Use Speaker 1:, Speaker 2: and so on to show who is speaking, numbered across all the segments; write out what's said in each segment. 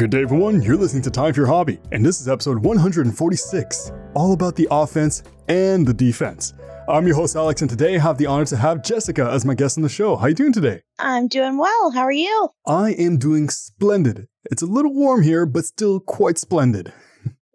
Speaker 1: Good day, everyone. You're listening to Time for Your Hobby, and this is episode 146, all about the offense and the defense. I'm your host, Alex, and today I have the honor to have Jessica as my guest on the show. How you doing today?
Speaker 2: I'm doing well. How are you?
Speaker 1: I am doing splendid. It's a little warm here, but still quite splendid.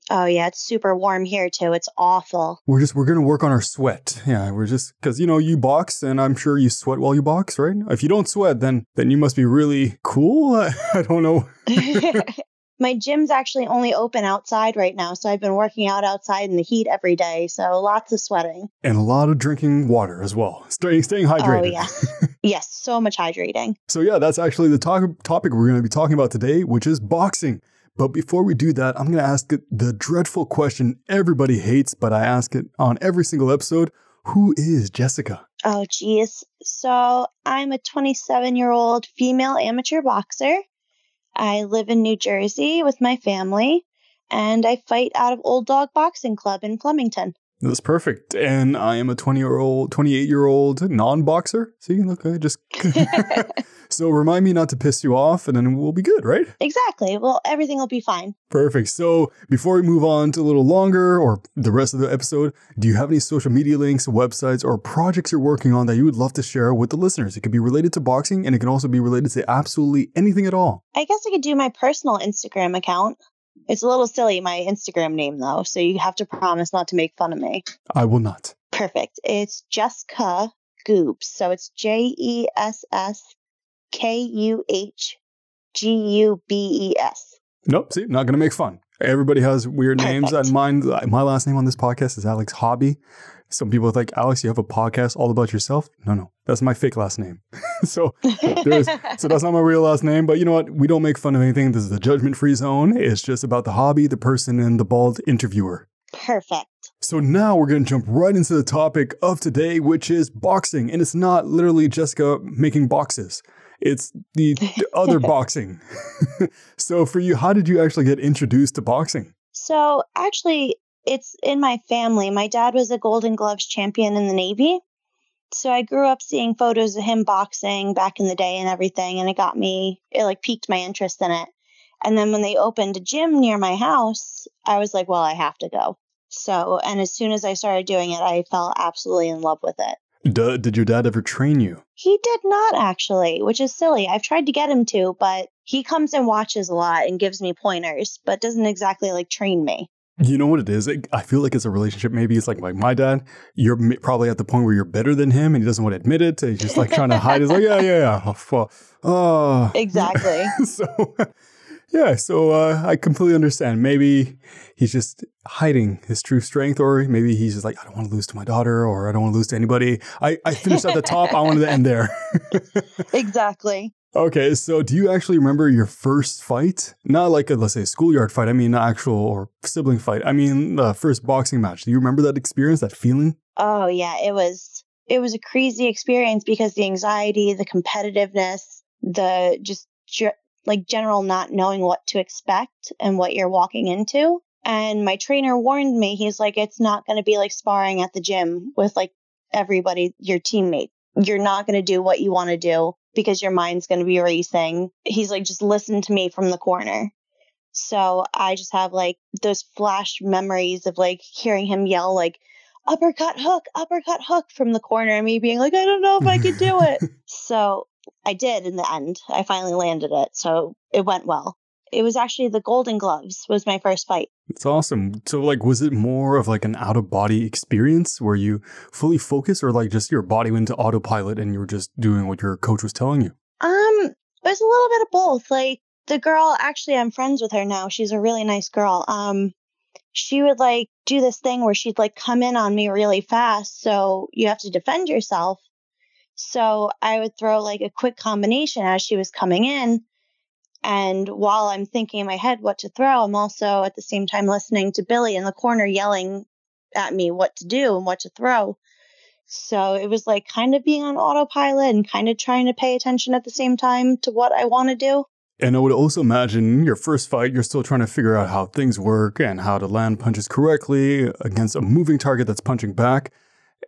Speaker 2: Oh yeah, it's super warm here too. It's awful.
Speaker 1: We're just we're gonna work on our sweat. Yeah, we're just because you know you box, and I'm sure you sweat while you box, right? If you don't sweat, then then you must be really cool. I don't know.
Speaker 2: My gym's actually only open outside right now, so I've been working out outside in the heat every day. So lots of sweating
Speaker 1: and a lot of drinking water as well. Staying staying oh, hydrated.
Speaker 2: Oh yes, yes, so much hydrating.
Speaker 1: So yeah, that's actually the talk, topic we're going to be talking about today, which is boxing. But before we do that, I'm going to ask the dreadful question everybody hates, but I ask it on every single episode. Who is Jessica?
Speaker 2: Oh, geez. So I'm a 27 year old female amateur boxer. I live in New Jersey with my family, and I fight out of Old Dog Boxing Club in Flemington.
Speaker 1: That's perfect. And I am a 20 year old, 28 year old non boxer. See, look, I just. so remind me not to piss you off and then we'll be good, right?
Speaker 2: Exactly. Well, everything will be fine.
Speaker 1: Perfect. So before we move on to a little longer or the rest of the episode, do you have any social media links, websites, or projects you're working on that you would love to share with the listeners? It could be related to boxing and it can also be related to absolutely anything at all.
Speaker 2: I guess I could do my personal Instagram account. It's a little silly, my Instagram name, though, so you have to promise not to make fun of me.
Speaker 1: I will not.
Speaker 2: Perfect. It's Jessica Goobs. So it's J E S S K U H G U B E S.
Speaker 1: Nope. See, not going to make fun. Everybody has weird
Speaker 2: Perfect.
Speaker 1: names. And mine, my last name on this podcast is Alex Hobby. Some people are like, Alex, you have a podcast all about yourself? No, no. That's my fake last name. so there's, so that's not my real last name. But you know what? We don't make fun of anything. This is a judgment free zone. It's just about the hobby, the person, and the bald interviewer.
Speaker 2: Perfect.
Speaker 1: So now we're going to jump right into the topic of today, which is boxing. And it's not literally Jessica making boxes. It's the other boxing. so for you, how did you actually get introduced to boxing?
Speaker 2: So actually, it's in my family. My dad was a Golden Gloves champion in the Navy. So I grew up seeing photos of him boxing back in the day and everything, and it got me, it like piqued my interest in it. And then when they opened a gym near my house, I was like, well, I have to go. So, and as soon as I started doing it, I fell absolutely in love with it.
Speaker 1: D- did your dad ever train you?
Speaker 2: He did not actually, which is silly. I've tried to get him to, but he comes and watches a lot and gives me pointers, but doesn't exactly like train me.
Speaker 1: You know what it is? I feel like it's a relationship. Maybe it's like like my dad. You're probably at the point where you're better than him, and he doesn't want to admit it. He's just like trying to hide. He's like, yeah, yeah, yeah. Oh, oh.
Speaker 2: Exactly.
Speaker 1: so, yeah. So uh, I completely understand. Maybe he's just hiding his true strength, or maybe he's just like, I don't want to lose to my daughter, or I don't want to lose to anybody. I I finished at the top. I wanted to end there.
Speaker 2: exactly.
Speaker 1: Okay, so do you actually remember your first fight? Not like a, let's say, schoolyard fight. I mean, an actual or sibling fight. I mean, the first boxing match. Do you remember that experience, that feeling?
Speaker 2: Oh yeah, it was it was a crazy experience because the anxiety, the competitiveness, the just like general not knowing what to expect and what you're walking into. And my trainer warned me. He's like, it's not going to be like sparring at the gym with like everybody, your teammate. You're not going to do what you want to do because your mind's going to be racing. He's like, just listen to me from the corner. So I just have like those flash memories of like hearing him yell like uppercut hook, uppercut hook from the corner and me being like, I don't know if I could do it. so I did in the end. I finally landed it. So it went well. It was actually the Golden Gloves was my first fight.
Speaker 1: It's awesome. So like was it more of like an out of body experience where you fully focus or like just your body went to autopilot and you were just doing what your coach was telling you?
Speaker 2: Um, it was a little bit of both. Like the girl, actually I'm friends with her now. She's a really nice girl. Um, she would like do this thing where she'd like come in on me really fast. So you have to defend yourself. So I would throw like a quick combination as she was coming in. And while I'm thinking in my head what to throw, I'm also at the same time listening to Billy in the corner yelling at me what to do and what to throw. So it was like kind of being on autopilot and kind of trying to pay attention at the same time to what I want to do.
Speaker 1: And I would also imagine your first fight, you're still trying to figure out how things work and how to land punches correctly against a moving target that's punching back.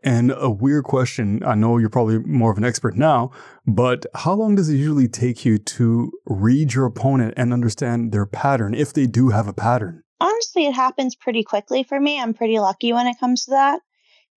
Speaker 1: And a weird question. I know you're probably more of an expert now, but how long does it usually take you to read your opponent and understand their pattern if they do have a pattern?
Speaker 2: Honestly, it happens pretty quickly for me. I'm pretty lucky when it comes to that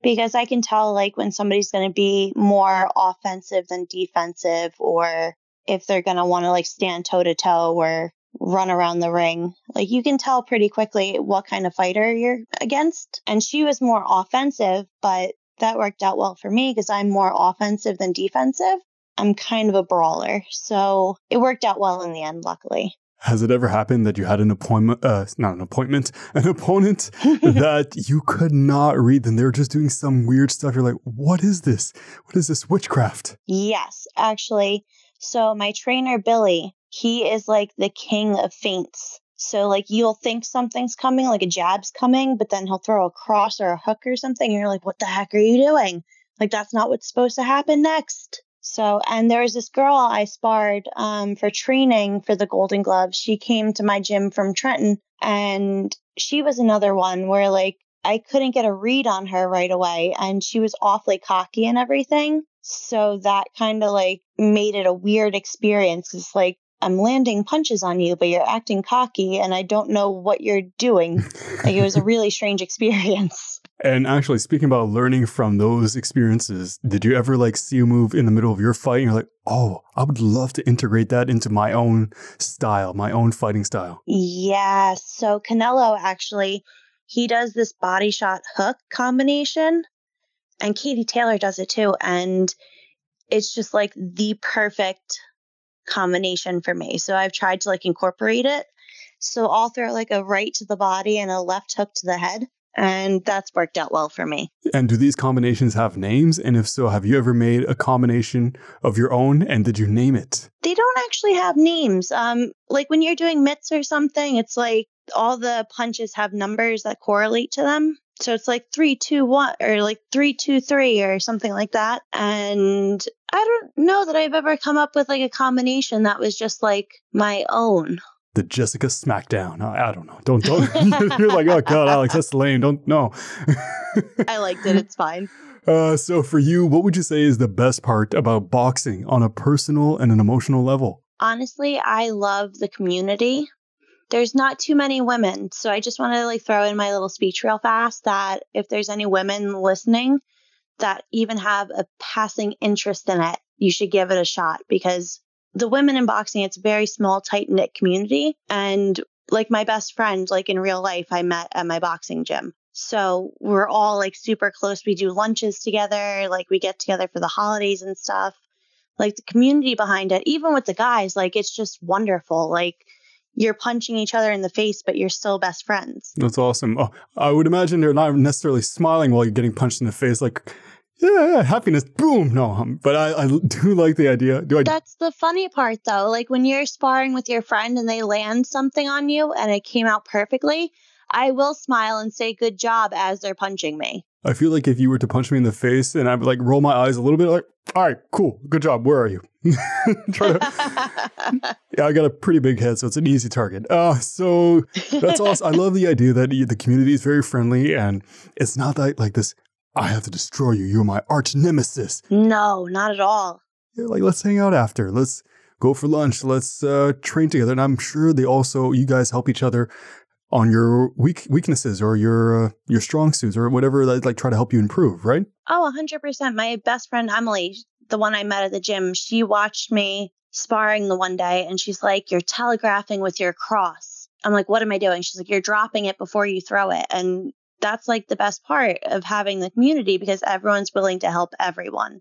Speaker 2: because I can tell like when somebody's going to be more offensive than defensive or if they're going to want to like stand toe to toe or run around the ring. Like you can tell pretty quickly what kind of fighter you're against. And she was more offensive, but that worked out well for me because I'm more offensive than defensive. I'm kind of a brawler. So it worked out well in the end, luckily.
Speaker 1: Has it ever happened that you had an appointment, uh, not an appointment, an opponent that you could not read and they're just doing some weird stuff? You're like, what is this? What is this witchcraft?
Speaker 2: Yes, actually. So my trainer, Billy, he is like the king of feints. So like you'll think something's coming, like a jab's coming, but then he'll throw a cross or a hook or something, and you're like, what the heck are you doing? Like that's not what's supposed to happen next. So, and there was this girl I sparred um, for training for the Golden Gloves. She came to my gym from Trenton, and she was another one where like I couldn't get a read on her right away, and she was awfully cocky and everything. So that kind of like made it a weird experience. It's like I'm landing punches on you, but you're acting cocky and I don't know what you're doing. like it was a really strange experience.
Speaker 1: And actually, speaking about learning from those experiences, did you ever like see a move in the middle of your fight and you're like, oh, I would love to integrate that into my own style, my own fighting style?
Speaker 2: Yeah. So Canelo actually, he does this body shot hook combination, and Katie Taylor does it too. And it's just like the perfect combination for me. So I've tried to like incorporate it. So I'll throw like a right to the body and a left hook to the head. And that's worked out well for me.
Speaker 1: And do these combinations have names? And if so, have you ever made a combination of your own and did you name it?
Speaker 2: They don't actually have names. Um, like when you're doing mitts or something, it's like all the punches have numbers that correlate to them. So it's like three, two, one, or like three, two, three, or something like that. And I don't know that I've ever come up with like a combination that was just like my own.
Speaker 1: The Jessica Smackdown. I, I don't know. Don't don't. You're like, oh god, Alex, that's lame. Don't know.
Speaker 2: I liked it. It's fine.
Speaker 1: Uh, so for you, what would you say is the best part about boxing on a personal and an emotional level?
Speaker 2: Honestly, I love the community there's not too many women. So I just want to like throw in my little speech real fast that if there's any women listening that even have a passing interest in it, you should give it a shot because the women in boxing, it's a very small, tight knit community. And like my best friend, like in real life, I met at my boxing gym. So we're all like super close. We do lunches together, like we get together for the holidays and stuff. Like the community behind it, even with the guys, like it's just wonderful. Like you're punching each other in the face, but you're still best friends.
Speaker 1: That's awesome. Oh, I would imagine they're not necessarily smiling while you're getting punched in the face, like, yeah, yeah happiness, boom. No, um, but I, I do like the idea. Do I?
Speaker 2: That's the funny part, though. Like when you're sparring with your friend and they land something on you and it came out perfectly, I will smile and say good job as they're punching me.
Speaker 1: I feel like if you were to punch me in the face and I would like roll my eyes a little bit, like, all right, cool, good job. Where are you? Try to, yeah, I got a pretty big head, so it's an easy target. Uh, so that's awesome. I love the idea that the community is very friendly and it's not that like this. I have to destroy you. You're my arch nemesis.
Speaker 2: No, not at all.
Speaker 1: Yeah, like let's hang out after. Let's go for lunch. Let's uh, train together. And I'm sure they also, you guys help each other on your weak weaknesses or your uh, your strong suits or whatever that like try to help you improve, right?
Speaker 2: Oh, 100%. My best friend Emily, the one I met at the gym, she watched me sparring the one day and she's like, "You're telegraphing with your cross." I'm like, "What am I doing?" She's like, "You're dropping it before you throw it." And that's like the best part of having the community because everyone's willing to help everyone.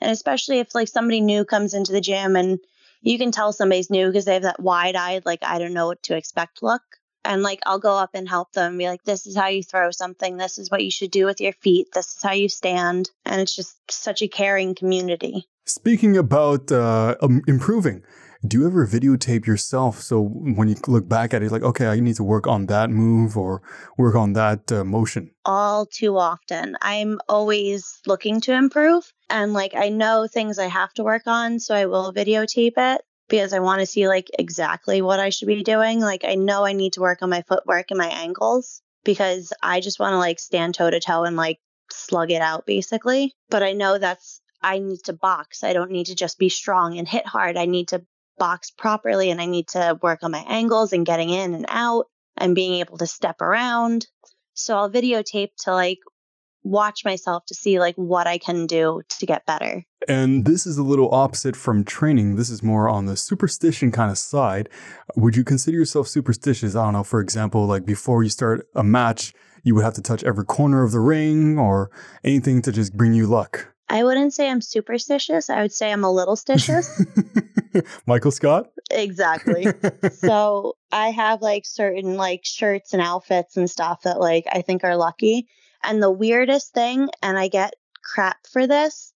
Speaker 2: And especially if like somebody new comes into the gym and you can tell somebody's new because they have that wide-eyed like I don't know what to expect look and like I'll go up and help them be like, this is how you throw something. This is what you should do with your feet. This is how you stand. And it's just such a caring community.
Speaker 1: Speaking about uh, um, improving, do you ever videotape yourself? So when you look back at it, like, okay, I need to work on that move or work on that uh, motion?
Speaker 2: All too often. I'm always looking to improve. And like, I know things I have to work on. So I will videotape it because I want to see like exactly what I should be doing. Like I know I need to work on my footwork and my angles because I just want to like stand toe to toe and like slug it out basically. But I know that's, I need to box. I don't need to just be strong and hit hard. I need to box properly and I need to work on my angles and getting in and out and being able to step around. So I'll videotape to like watch myself to see like what I can do to get better.
Speaker 1: And this is a little opposite from training. This is more on the superstition kind of side. Would you consider yourself superstitious? I don't know, for example, like before you start a match, you would have to touch every corner of the ring or anything to just bring you luck.
Speaker 2: I wouldn't say I'm superstitious. I would say I'm a little stitious.
Speaker 1: Michael Scott?
Speaker 2: exactly. so I have like certain like shirts and outfits and stuff that like I think are lucky. And the weirdest thing, and I get crap for this,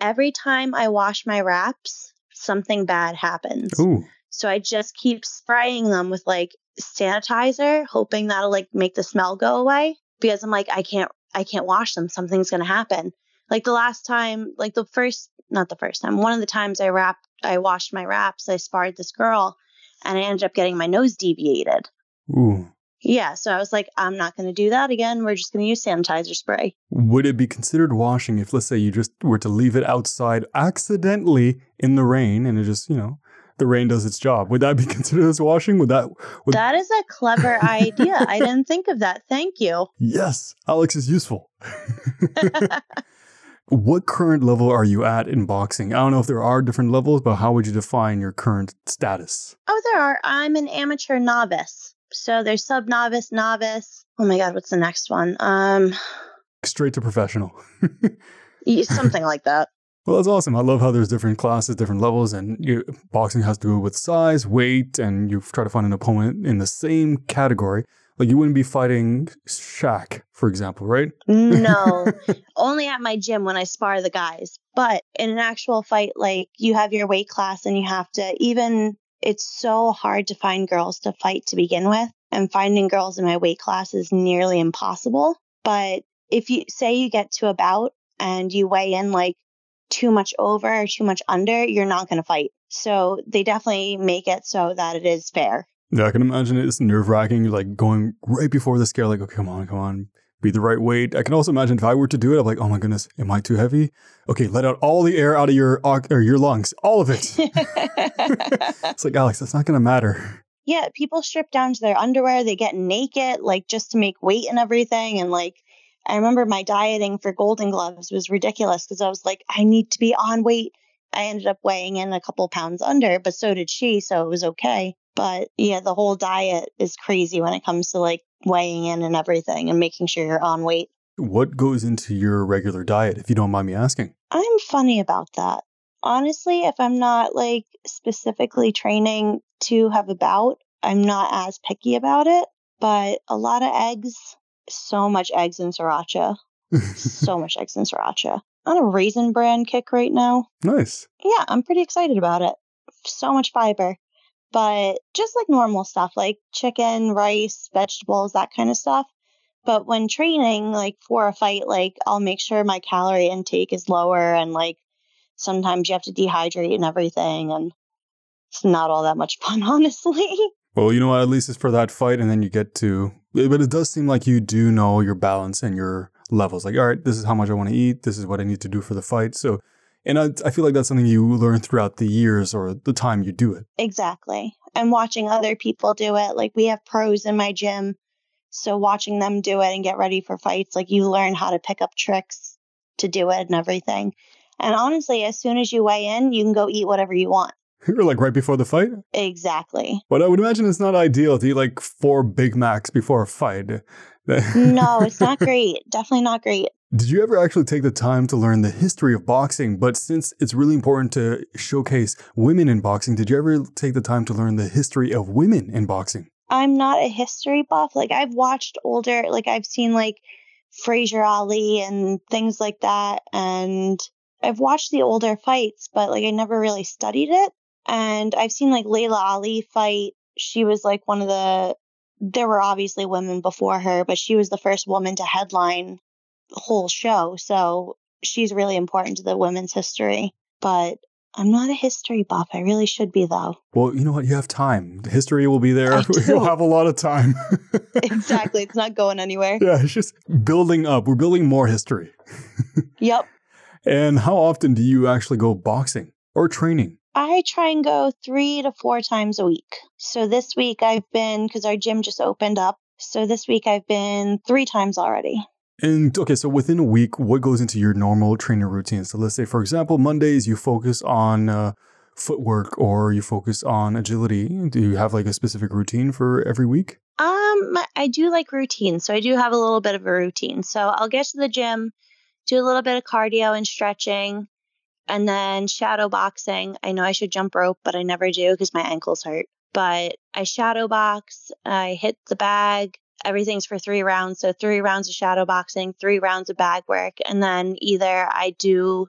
Speaker 2: every time I wash my wraps, something bad happens.
Speaker 1: Ooh.
Speaker 2: So I just keep spraying them with like sanitizer, hoping that'll like make the smell go away because I'm like, I can't, I can't wash them. Something's going to happen. Like the last time, like the first, not the first time, one of the times I wrapped, I washed my wraps, I sparred this girl and I ended up getting my nose deviated.
Speaker 1: Ooh.
Speaker 2: Yeah, so I was like, I'm not going to do that again. We're just going to use sanitizer spray.
Speaker 1: Would it be considered washing if, let's say, you just were to leave it outside accidentally in the rain and it just, you know, the rain does its job? Would that be considered as washing? Would that? Would...
Speaker 2: That is a clever idea. I didn't think of that. Thank you.
Speaker 1: Yes, Alex is useful. what current level are you at in boxing? I don't know if there are different levels, but how would you define your current status?
Speaker 2: Oh, there are. I'm an amateur novice. So there's sub novice, novice. Oh my god, what's the next one? Um
Speaker 1: straight to professional.
Speaker 2: something like that.
Speaker 1: Well, that's awesome. I love how there's different classes, different levels, and you, boxing has to do with size, weight, and you try to find an opponent in the same category. Like you wouldn't be fighting Shaq, for example, right?
Speaker 2: no, only at my gym when I spar the guys. But in an actual fight, like you have your weight class, and you have to even it's so hard to find girls to fight to begin with, and finding girls in my weight class is nearly impossible. But if you say you get to a bout and you weigh in like too much over or too much under, you're not going to fight. So they definitely make it so that it is fair.
Speaker 1: Yeah, I can imagine it's nerve wracking, like going right before the scale, like, oh, come on, come on, be the right weight. I can also imagine if I were to do it, I'm like, oh my goodness, am I too heavy? Okay, let out all the air out of your or your lungs, all of it. it's like Alex, that's not going to matter.
Speaker 2: Yeah, people strip down to their underwear. They get naked, like just to make weight and everything. And like, I remember my dieting for Golden Gloves was ridiculous because I was like, I need to be on weight. I ended up weighing in a couple pounds under, but so did she, so it was okay. But yeah, the whole diet is crazy when it comes to like weighing in and everything and making sure you're on weight.
Speaker 1: What goes into your regular diet, if you don't mind me asking?
Speaker 2: I'm funny about that. Honestly, if I'm not like specifically training to have a bout, I'm not as picky about it. But a lot of eggs, so much eggs in sriracha. so much eggs in sriracha. On a raisin bran kick right now.
Speaker 1: Nice.
Speaker 2: Yeah, I'm pretty excited about it. So much fiber but just like normal stuff like chicken, rice, vegetables, that kind of stuff. But when training, like for a fight, like I'll make sure my calorie intake is lower and like sometimes you have to dehydrate and everything. And it's not all that much fun, honestly.
Speaker 1: Well, you know what? At least it's for that fight, and then you get to. But it does seem like you do know your balance and your levels. Like, all right, this is how much I want to eat. This is what I need to do for the fight. So and I, I feel like that's something you learn throughout the years or the time you do it.
Speaker 2: Exactly. And watching other people do it. Like we have pros in my gym. So watching them do it and get ready for fights, like you learn how to pick up tricks to do it and everything. And honestly, as soon as you weigh in, you can go eat whatever you want.
Speaker 1: You're like right before the fight?
Speaker 2: Exactly.
Speaker 1: But I would imagine it's not ideal to eat like four Big Macs before a fight.
Speaker 2: no, it's not great. Definitely not great.
Speaker 1: Did you ever actually take the time to learn the history of boxing? But since it's really important to showcase women in boxing, did you ever take the time to learn the history of women in boxing?
Speaker 2: I'm not a history buff. Like I've watched older, like I've seen like Frazier Ali and things like that. And I've watched the older fights, but like I never really studied it. And I've seen like Laila Ali fight. She was like one of the, there were obviously women before her, but she was the first woman to headline whole show. So she's really important to the women's history. But I'm not a history buff. I really should be though.
Speaker 1: Well, you know what? You have time. History will be there. You'll have a lot of time.
Speaker 2: exactly. It's not going anywhere.
Speaker 1: yeah, it's just building up. We're building more history.
Speaker 2: Yep.
Speaker 1: And how often do you actually go boxing or training?
Speaker 2: I try and go three to four times a week. So this week I've been, because our gym just opened up. So this week I've been three times already.
Speaker 1: And okay, so within a week, what goes into your normal training routine? So let's say, for example, Mondays you focus on uh, footwork or you focus on agility. Do you have like a specific routine for every week?
Speaker 2: Um, I do like routine. So I do have a little bit of a routine. So I'll get to the gym, do a little bit of cardio and stretching, and then shadow boxing. I know I should jump rope, but I never do because my ankles hurt. But I shadow box, I hit the bag. Everything's for three rounds. So three rounds of shadow boxing, three rounds of bag work. And then either I do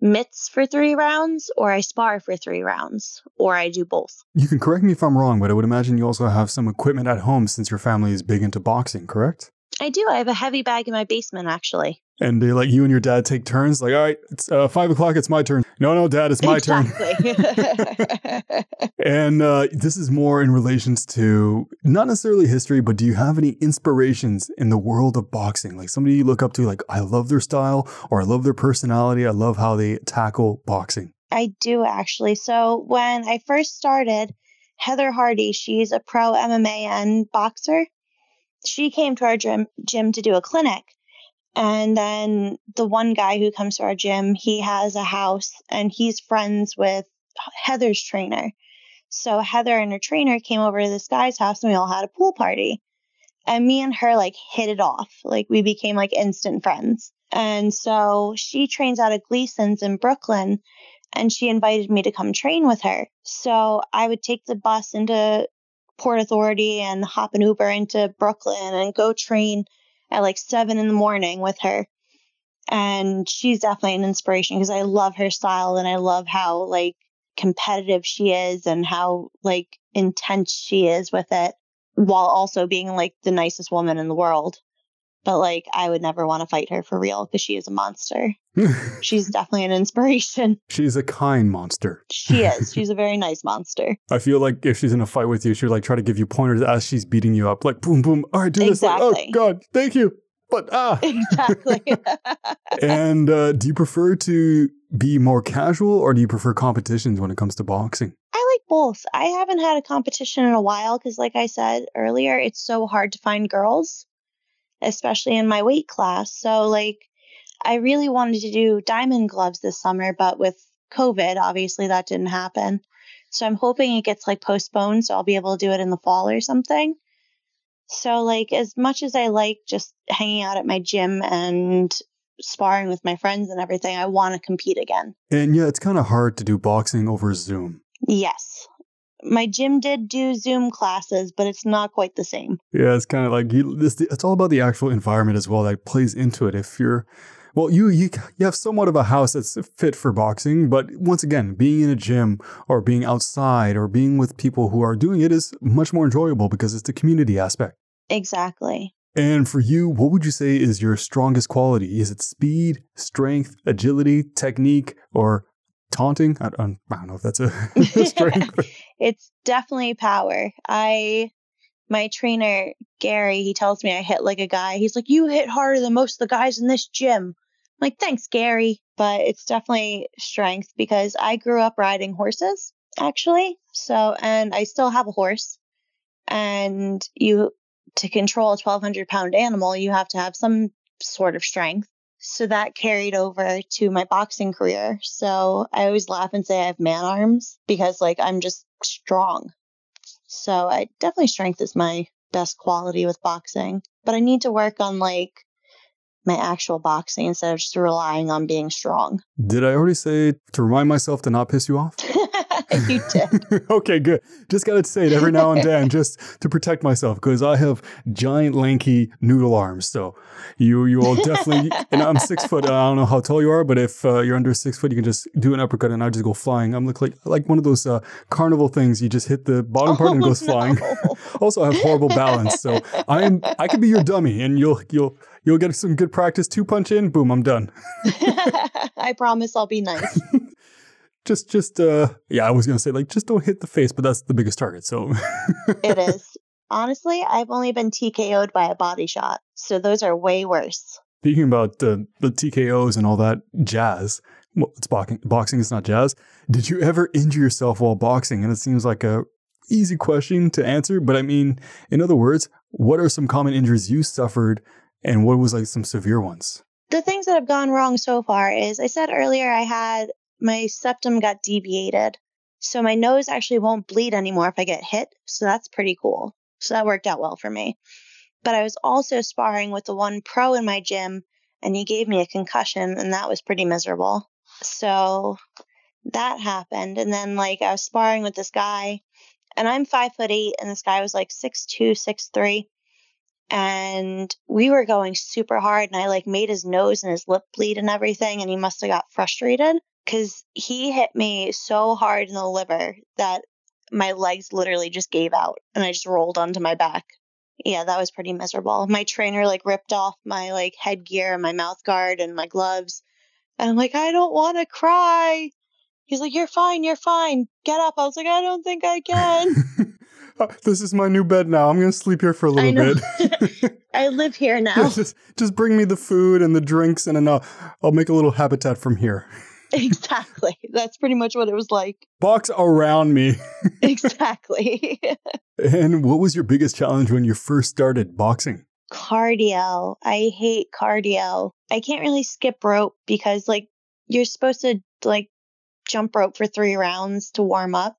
Speaker 2: mitts for three rounds or I spar for three rounds or I do both.
Speaker 1: You can correct me if I'm wrong, but I would imagine you also have some equipment at home since your family is big into boxing, correct?
Speaker 2: I do. I have a heavy bag in my basement actually.
Speaker 1: And they like you and your dad take turns, like, all right, it's uh, five o'clock, it's my turn. No, no, dad, it's my turn.
Speaker 2: exactly.
Speaker 1: And uh, this is more in relations to not necessarily history, but do you have any inspirations in the world of boxing? Like somebody you look up to, like, I love their style or I love their personality. I love how they tackle boxing.
Speaker 2: I do actually. So when I first started, Heather Hardy, she's a pro MMA and boxer. She came to our gym, gym to do a clinic. And then the one guy who comes to our gym, he has a house and he's friends with Heather's trainer. So Heather and her trainer came over to this guy's house and we all had a pool party. And me and her like hit it off. Like we became like instant friends. And so she trains out of Gleason's in Brooklyn and she invited me to come train with her. So I would take the bus into Port Authority and hop an Uber into Brooklyn and go train at like seven in the morning with her. And she's definitely an inspiration because I love her style and I love how like competitive she is and how like intense she is with it while also being like the nicest woman in the world. But like I would never want to fight her for real because she is a monster. She's definitely an inspiration.
Speaker 1: She's a kind monster.
Speaker 2: She is. She's a very nice monster.
Speaker 1: I feel like if she's in a fight with you, she'll like try to give you pointers as she's beating you up. Like, boom, boom. All right, do this. Like, oh, God, thank you. But, ah.
Speaker 2: Exactly.
Speaker 1: and uh, do you prefer to be more casual or do you prefer competitions when it comes to boxing?
Speaker 2: I like both. I haven't had a competition in a while because, like I said earlier, it's so hard to find girls, especially in my weight class. So, like, I really wanted to do diamond gloves this summer, but with COVID, obviously that didn't happen. So, I'm hoping it gets like postponed so I'll be able to do it in the fall or something. So, like, as much as I like just hanging out at my gym and sparring with my friends and everything, I want to compete again.
Speaker 1: And yeah, it's kind of hard to do boxing over Zoom.
Speaker 2: Yes. My gym did do Zoom classes, but it's not quite the same.
Speaker 1: Yeah, it's kind of like you, this, it's all about the actual environment as well that plays into it. If you're, well, you, you you have somewhat of a house that's fit for boxing, but once again, being in a gym or being outside or being with people who are doing it is much more enjoyable because it's the community aspect.
Speaker 2: Exactly.
Speaker 1: And for you, what would you say is your strongest quality? Is it speed, strength, agility, technique, or taunting? I, I don't know if that's a strength.
Speaker 2: It's definitely power. I, my trainer, Gary, he tells me I hit like a guy. He's like, You hit harder than most of the guys in this gym. I'm like, Thanks, Gary. But it's definitely strength because I grew up riding horses, actually. So, and I still have a horse. And you, to control a 1200 pound animal, you have to have some sort of strength. So that carried over to my boxing career. So I always laugh and say I have man arms because like I'm just strong. So I definitely strength is my best quality with boxing. But I need to work on like my actual boxing instead of just relying on being strong.
Speaker 1: Did I already say to remind myself to not piss you off?
Speaker 2: you did.
Speaker 1: okay, good. Just got to say it every now and then just to protect myself because I have giant, lanky noodle arms. So you you will definitely, and I'm six foot. I don't know how tall you are, but if uh, you're under six foot, you can just do an uppercut and I just go flying. I'm like, like, like one of those uh, carnival things. You just hit the bottom part and it
Speaker 2: Oh,
Speaker 1: goes flying. also, I have horrible balance. So I am, I could be your dummy and you'll, you'll, you'll get some good practice. Two punch in, boom, I'm done.
Speaker 2: I promise I'll be nice.
Speaker 1: Just just uh yeah, I was gonna say like just don't hit the face, but that's the biggest target. So
Speaker 2: it is. Honestly, I've only been TKO'd by a body shot, so those are way worse.
Speaker 1: Speaking about the the TKOs and all that jazz, well, it's boxing. Boxing is not jazz. Did you ever injure yourself while boxing? And it seems like a easy question to answer, but I mean, in other words, what are some common injuries you suffered, and what was like some severe ones?
Speaker 2: The things that have gone wrong so far is I said earlier I had my septum got deviated, so my nose actually won't bleed anymore if I get hit. So that's pretty cool. So that worked out well for me. But I was also sparring with the one pro in my gym, and he gave me a concussion, and that was pretty miserable. So that happened. And then, like, I was sparring with this guy, and I'm five foot eight, and this guy was like six two, six three. And we were going super hard, and I like made his nose and his lip bleed and everything, and he must have got frustrated because he hit me so hard in the liver that my legs literally just gave out and I just rolled onto my back. Yeah, that was pretty miserable. My trainer like ripped off my like headgear and my mouth guard and my gloves. And I'm like, I don't want to cry. He's like, You're fine, you're fine. Get up. I was like, I don't think I can.
Speaker 1: Uh, this is my new bed now. I'm gonna sleep here for a little
Speaker 2: bit. I live here now.
Speaker 1: just, just bring me the food and the drinks, and then I'll, I'll make a little habitat from here.
Speaker 2: Exactly. That's pretty much what it was like.
Speaker 1: Box around me.
Speaker 2: exactly.
Speaker 1: and what was your biggest challenge when you first started boxing?
Speaker 2: Cardio. I hate cardio. I can't really skip rope because like you're supposed to like jump rope for 3 rounds to warm up.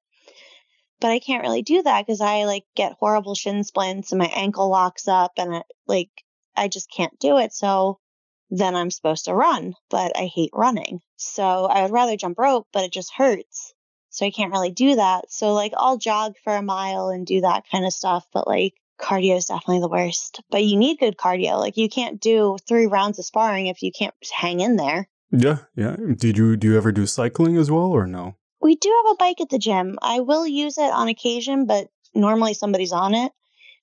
Speaker 2: But I can't really do that because I like get horrible shin splints and my ankle locks up and it, like I just can't do it. So then I'm supposed to run, but I hate running. So I would rather jump rope, but it just hurts. So I can't really do that. So like I'll jog for a mile and do that kind of stuff, but like cardio is definitely the worst. But you need good cardio. Like you can't do three rounds of sparring if you can't hang in there.
Speaker 1: Yeah, yeah. Did you do you ever do cycling as well or no?
Speaker 2: We do have a bike at the gym. I will use it on occasion, but normally somebody's on it.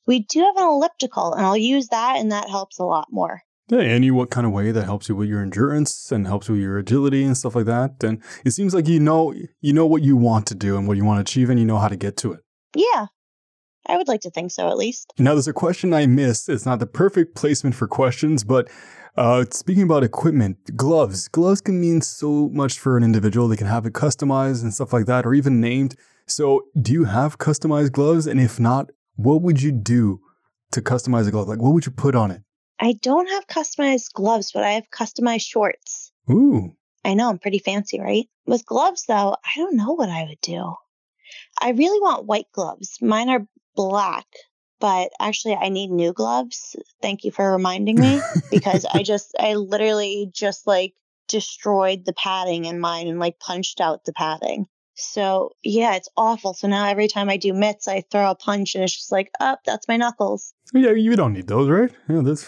Speaker 2: We do have an elliptical and I'll use that and that helps a lot more.
Speaker 1: Yeah, any what kind of way that helps you with your endurance and helps with your agility and stuff like that. And it seems like you know you know what you want to do and what you want to achieve and you know how to get to it.
Speaker 2: Yeah. I would like to think so at least.
Speaker 1: Now there's a question I missed. It's not the perfect placement for questions, but uh, speaking about equipment, gloves. Gloves can mean so much for an individual. They can have it customized and stuff like that, or even named. So, do you have customized gloves? And if not, what would you do to customize a glove? Like, what would you put on it?
Speaker 2: I don't have customized gloves, but I have customized shorts.
Speaker 1: Ooh.
Speaker 2: I know, I'm pretty fancy, right? With gloves, though, I don't know what I would do. I really want white gloves. Mine are black, but actually, I need new gloves. Thank you for reminding me because I just, I literally just like destroyed the padding in mine and like punched out the padding. So yeah, it's awful. So now every time I do mitts, I throw a punch and it's just like, oh, that's my knuckles.
Speaker 1: Yeah, you don't need those, right? Yeah, that's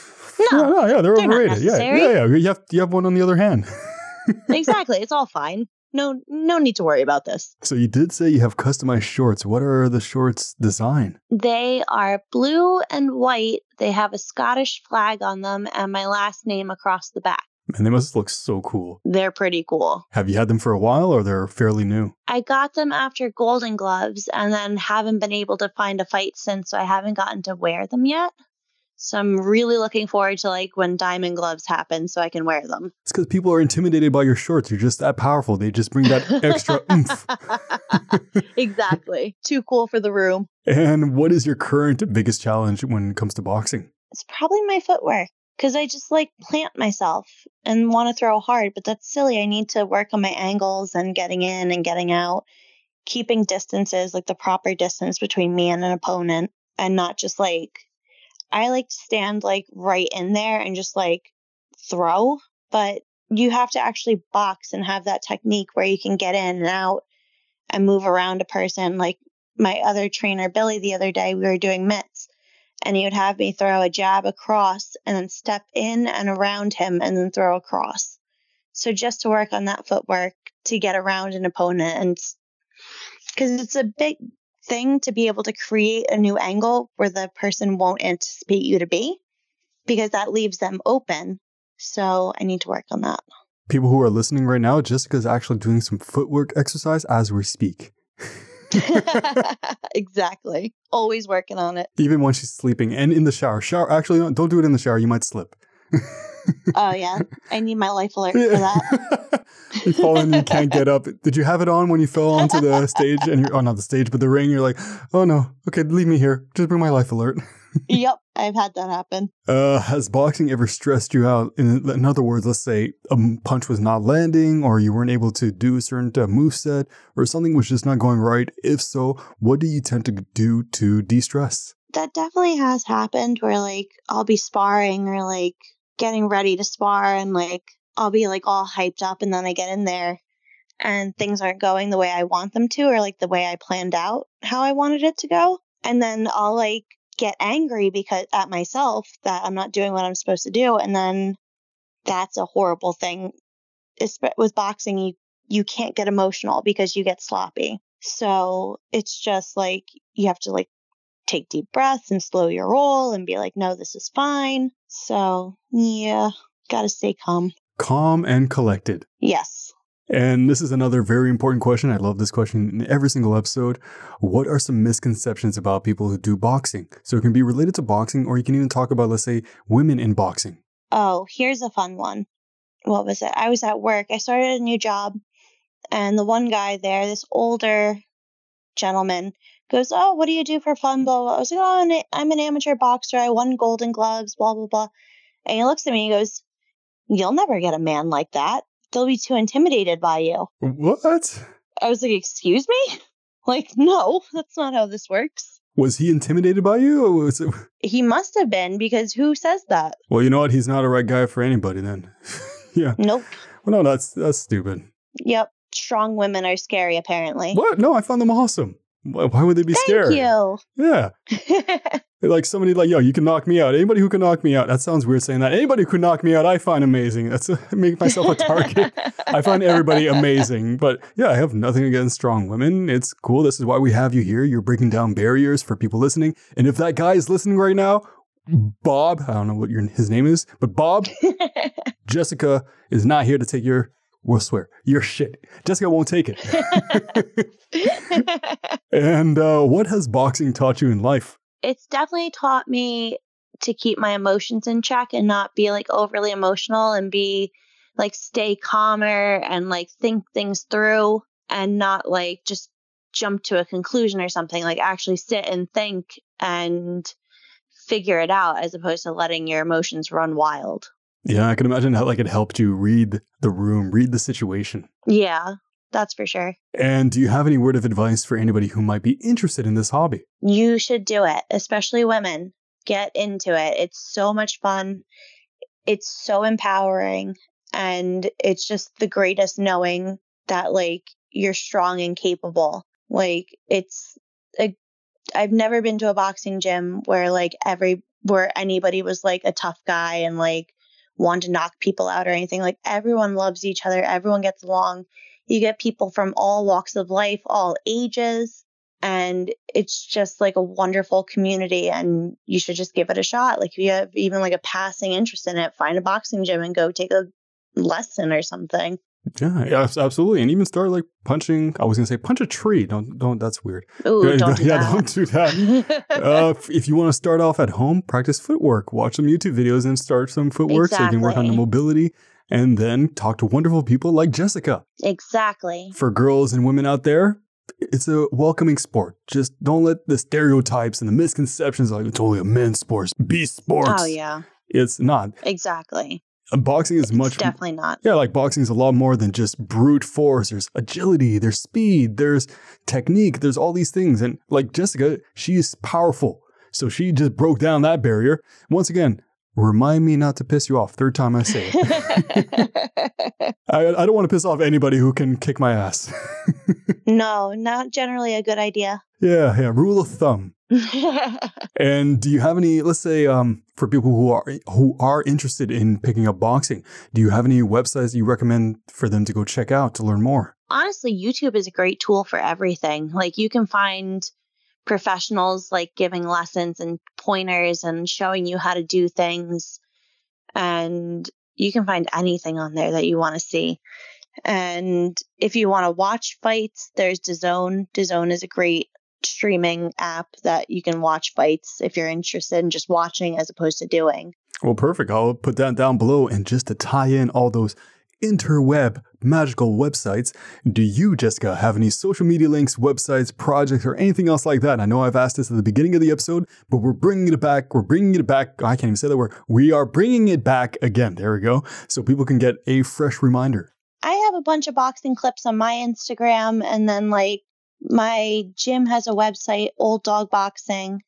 Speaker 2: no,
Speaker 1: no, yeah, they're, they're overrated. Yeah, yeah, yeah. You have you have one on the other hand.
Speaker 2: exactly, it's all fine. No, no need to worry about this.
Speaker 1: So you did say you have customized shorts. What are the shorts design?
Speaker 2: They are blue and white. They have a Scottish flag on them and my last name across the back.
Speaker 1: And they must look so cool.
Speaker 2: They're pretty cool.
Speaker 1: Have you had them for a while or they're fairly new?
Speaker 2: I got them after Golden Gloves and then haven't been able to find a fight since, so I haven't gotten to wear them yet. So I'm really looking forward to like when Diamond Gloves happen so I can wear them.
Speaker 1: It's because people are intimidated by your shorts. You're just that powerful. They just bring that extra oomph.
Speaker 2: exactly. Too cool for the room.
Speaker 1: And what is your current biggest challenge when it comes to boxing?
Speaker 2: It's probably my footwork because I just like plant myself and want to throw hard, but that's silly. I need to work on my angles and getting in and getting out, keeping distances, like the proper distance between me and an opponent, and not just like, I like to stand like right in there and just like throw, but you have to actually box and have that technique where you can get in and out and move around a person. Like my other trainer, Billy, the other day, we were doing mitts and he would have me throw a jab across and then step in and around him and then throw across. So just to work on that footwork to get around an opponent and because it's a big thing to be able to create a new angle where the person won't anticipate you to be because that leaves them open. So I need to work on that.
Speaker 1: people who are listening right now, Jessica's actually doing some footwork exercise as we speak.
Speaker 2: exactly. Always working on it.
Speaker 1: Even when she's sleeping and in the shower. Shower actually don't do it in the shower, you might slip.
Speaker 2: oh yeah. I need my life alert for that.
Speaker 1: you fall in and you can't get up. Did you have it on when you fell onto the stage and you're oh not the stage, but the ring, you're like, oh no, okay, leave me here. Just bring my life alert.
Speaker 2: yep, I've had that happen.
Speaker 1: Uh, has boxing ever stressed you out? In, in, other words, let's say a punch was not landing, or you weren't able to do a certain uh, move set, or something was just not going right. If so, what do you tend to do to de stress?
Speaker 2: That definitely has happened where, like, I'll be sparring or like getting ready to spar, and like, I'll be like all hyped up, and then I get in there and things aren't going the way I want them to, or like the way I planned out how I wanted it to go. And then I'll like get angry because at myself that I'm not doing what I'm supposed to do. And then that's a horrible thing. It's, with boxing, you, you can't get emotional because you get sloppy. So it's just like you have to like take deep breaths and slow your roll and be like, no, this is fine. So yeah, gotta stay calm.
Speaker 1: Calm and collected.
Speaker 2: Yes.
Speaker 1: And this is another very important question. I love this question in every single episode. What are some misconceptions about people who do boxing? So it can be related to boxing, or you can even talk about, let's say, women in boxing.
Speaker 2: Oh, here's a fun one. What was it? I was at work. I started a new job, and the one guy there, this older gentleman, goes, Oh, what do you do for fun? Blah, blah. I was like, Oh, I'm an amateur boxer. I won golden gloves, blah, blah, blah. And he looks at me and goes, You'll never get a man like that they'll be too intimidated by you.
Speaker 1: What?
Speaker 2: I was like, excuse me? Like, no, that's not how this works.
Speaker 1: Was he intimidated by you? Or was it...
Speaker 2: He must have been because who says that?
Speaker 1: Well, you know what? He's not a right guy for anybody then. yeah.
Speaker 2: Nope.
Speaker 1: Well, no, that's that's stupid.
Speaker 2: Yep. Strong women are scary, apparently.
Speaker 1: What? No, I found them awesome. Why would they be
Speaker 2: Thank
Speaker 1: scared?
Speaker 2: you.
Speaker 1: Yeah. like somebody like, yo, you can knock me out. Anybody who can knock me out. That sounds weird saying that. Anybody who can knock me out, I find amazing. That's a, make myself a target. I find everybody amazing. But yeah, I have nothing against strong women. It's cool. This is why we have you here. You're breaking down barriers for people listening. And if that guy is listening right now, Bob, I don't know what your his name is, but Bob, Jessica is not here to take your we'll swear your shit. Jessica won't take it. and uh, what has boxing taught you in life?
Speaker 2: It's definitely taught me to keep my emotions in check and not be like overly emotional and be like stay calmer and like think things through and not like just jump to a conclusion or something like actually sit and think and figure it out as opposed to letting your emotions run wild
Speaker 1: yeah, I can imagine how like it helped you read the room, read the situation.
Speaker 2: Yeah, that's for sure.
Speaker 1: And do you have any word of advice for anybody who might be interested in this hobby?
Speaker 2: You should do it, especially women. Get into it. It's so much fun. It's so empowering and it's just the greatest knowing that like you're strong and capable. Like it's a I've never been to a boxing gym where like every where anybody was like a tough guy and like want to knock people out or anything. Like everyone loves each other, everyone gets along. You get people from all walks of life, all ages, and it's just like a wonderful community and you should just give it a shot. Like if you have even like a passing interest in it, find a boxing gym and go take a lesson or something.
Speaker 1: Yeah, yeah, absolutely, and even start like punching. I was gonna say punch a tree. Don't don't. That's weird.
Speaker 2: Ooh, don't do
Speaker 1: yeah,
Speaker 2: that.
Speaker 1: don't do that. uh, if you want to start off at home, practice footwork. Watch some YouTube videos and start some footwork exactly. so you can work on the mobility. And then talk to wonderful people like Jessica.
Speaker 2: Exactly.
Speaker 1: For girls and women out there, it's a welcoming sport. Just don't let the stereotypes and the misconceptions like it's only a men's sport, be sports.
Speaker 2: Oh yeah.
Speaker 1: It's not.
Speaker 2: Exactly
Speaker 1: boxing is
Speaker 2: it's
Speaker 1: much
Speaker 2: definitely not.
Speaker 1: Yeah, like boxing is a lot more than just brute force. There's agility, there's speed, there's technique, there's all these things. And like Jessica, she's powerful. So she just broke down that barrier. Once again, remind me not to piss you off. Third time I say it. I, I don't want to piss off anybody who can kick my ass.
Speaker 2: no, not generally a good idea.
Speaker 1: Yeah, yeah. Rule of thumb. and do you have any, let's say, um, for people who are who are interested in picking up boxing, do you have any websites you recommend for them to go check out to learn more?
Speaker 2: Honestly, YouTube is a great tool for everything. Like you can find professionals like giving lessons and pointers and showing you how to do things. And you can find anything on there that you want to see. And if you want to watch fights, there's DAZN. DAZN is a great streaming app that you can watch fights if you're interested in just watching as opposed to doing.
Speaker 1: Well, perfect. I'll put that down below. And just to tie in all those interweb magical websites, do you, Jessica, have any social media links, websites, projects, or anything else like that? I know I've asked this at the beginning of the episode, but we're bringing it back. We're bringing it back. I can't even say that word. We are bringing it back again. There we go. So people can get a fresh reminder.
Speaker 2: I have a bunch of boxing clips on my Instagram, and then like my gym has a website, Old Dog Boxing.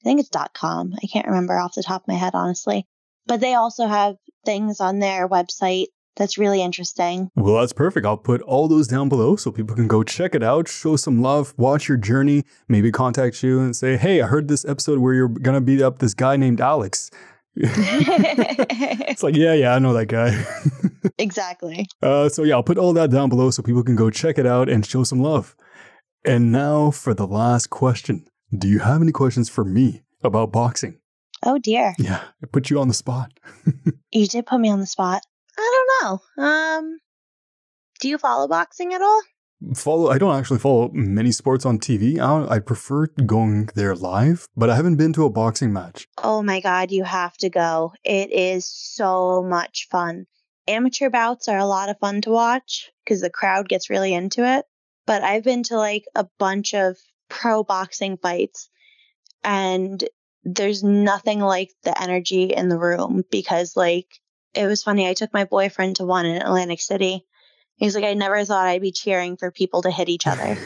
Speaker 2: I think it's .com. I can't remember off the top of my head, honestly. But they also have things on their website that's really interesting.
Speaker 1: Well, that's perfect. I'll put all those down below so people can go check it out, show some love, watch your journey, maybe contact you and say, hey, I heard this episode where you're going to beat up this guy named Alex. it's like, yeah, yeah, I know that guy.
Speaker 2: exactly.
Speaker 1: Uh, so, yeah, I'll put all that down below so people can go check it out and show some love. And now for the last question Do you have any questions for me about boxing?
Speaker 2: Oh, dear.
Speaker 1: Yeah, I put you on the spot.
Speaker 2: you did put me on the spot. I don't know. Um, do you follow boxing at all?
Speaker 1: Follow. I don't actually follow many sports on TV. I, I prefer going there live, but I haven't been to a boxing match.
Speaker 2: Oh my god, you have to go! It is so much fun. Amateur bouts are a lot of fun to watch because the crowd gets really into it. But I've been to like a bunch of pro boxing fights, and there's nothing like the energy in the room because like it was funny. I took my boyfriend to one in Atlantic City. He's like, I never thought I'd be cheering for people to hit each other.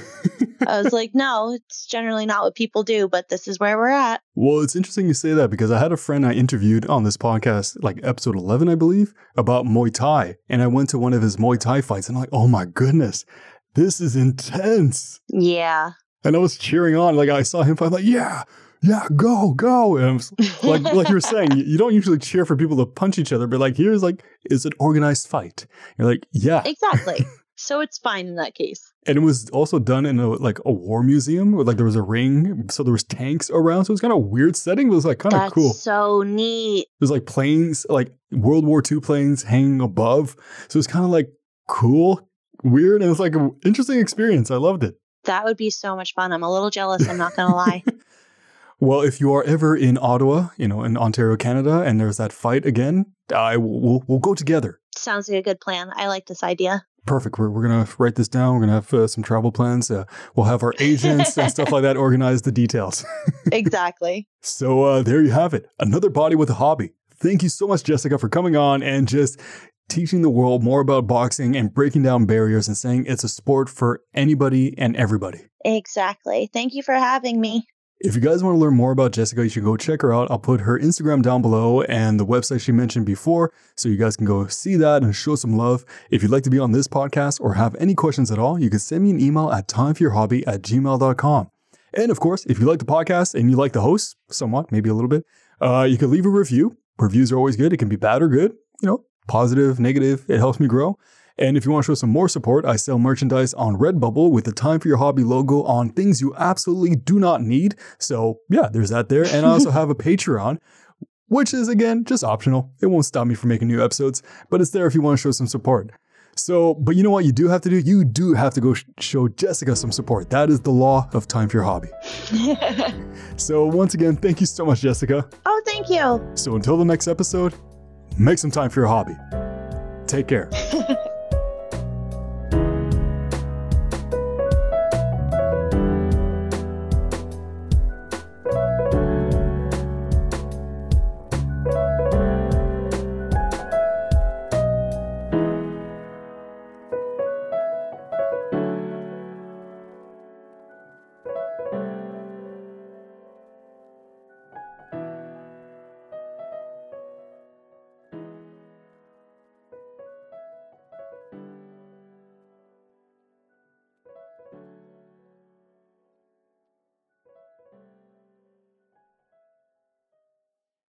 Speaker 2: I was like, no, it's generally not what people do, but this is where we're at.
Speaker 1: Well, it's interesting you say that because I had a friend I interviewed on this podcast, like episode 11, I believe, about Muay Thai. And I went to one of his Muay Thai fights and I'm like, oh my goodness, this is intense.
Speaker 2: Yeah.
Speaker 1: And I was cheering on. Like I saw him fight, I'm like, yeah, yeah, go, go. And like like you were saying, you don't usually cheer for people to punch each other, but like here's like, is an organized fight. You're like, yeah.
Speaker 2: Exactly. so it's fine in that case.
Speaker 1: And it was also done in a like a war museum where like there was a ring, so there was tanks around. So it was kind of weird setting. But it was like kind of cool.
Speaker 2: So neat.
Speaker 1: There's like planes, like World War II planes hanging above. So it's kind of like cool, weird, and it's like an interesting experience. I loved it.
Speaker 2: That would be so much fun. I'm a little jealous. I'm not gonna lie.
Speaker 1: Well, if you are ever in Ottawa, you know, in Ontario, Canada, and there's that fight again, I will we'll, we'll go together.
Speaker 2: Sounds like a good plan. I like this idea.
Speaker 1: Perfect. We're, we're going to write this down. We're going to have uh, some travel plans. Uh, we'll have our agents and stuff like that organize the details.
Speaker 2: exactly.
Speaker 1: So uh, there you have it. Another body with a hobby. Thank you so much, Jessica, for coming on and just teaching the world more about boxing and breaking down barriers and saying it's a sport for anybody and everybody.
Speaker 2: Exactly. Thank you for having me.
Speaker 1: If you guys want to learn more about Jessica, you should go check her out. I'll put her Instagram down below and the website she mentioned before, so you guys can go see that and show some love. If you'd like to be on this podcast or have any questions at all, you can send me an email at timeforyourhobby at gmail.com. And of course, if you like the podcast and you like the host, somewhat, maybe a little bit, uh, you can leave a review. Reviews are always good. It can be bad or good, you know, positive, negative. It helps me grow. And if you want to show some more support, I sell merchandise on Redbubble with the Time for Your Hobby logo on things you absolutely do not need. So, yeah, there's that there. And I also have a Patreon, which is again just optional. It won't stop me from making new episodes, but it's there if you want to show some support. So, but you know what you do have to do? You do have to go sh- show Jessica some support. That is the law of Time for Your Hobby. so, once again, thank you so much, Jessica.
Speaker 2: Oh, thank you.
Speaker 1: So, until the next episode, make some time for your hobby. Take care.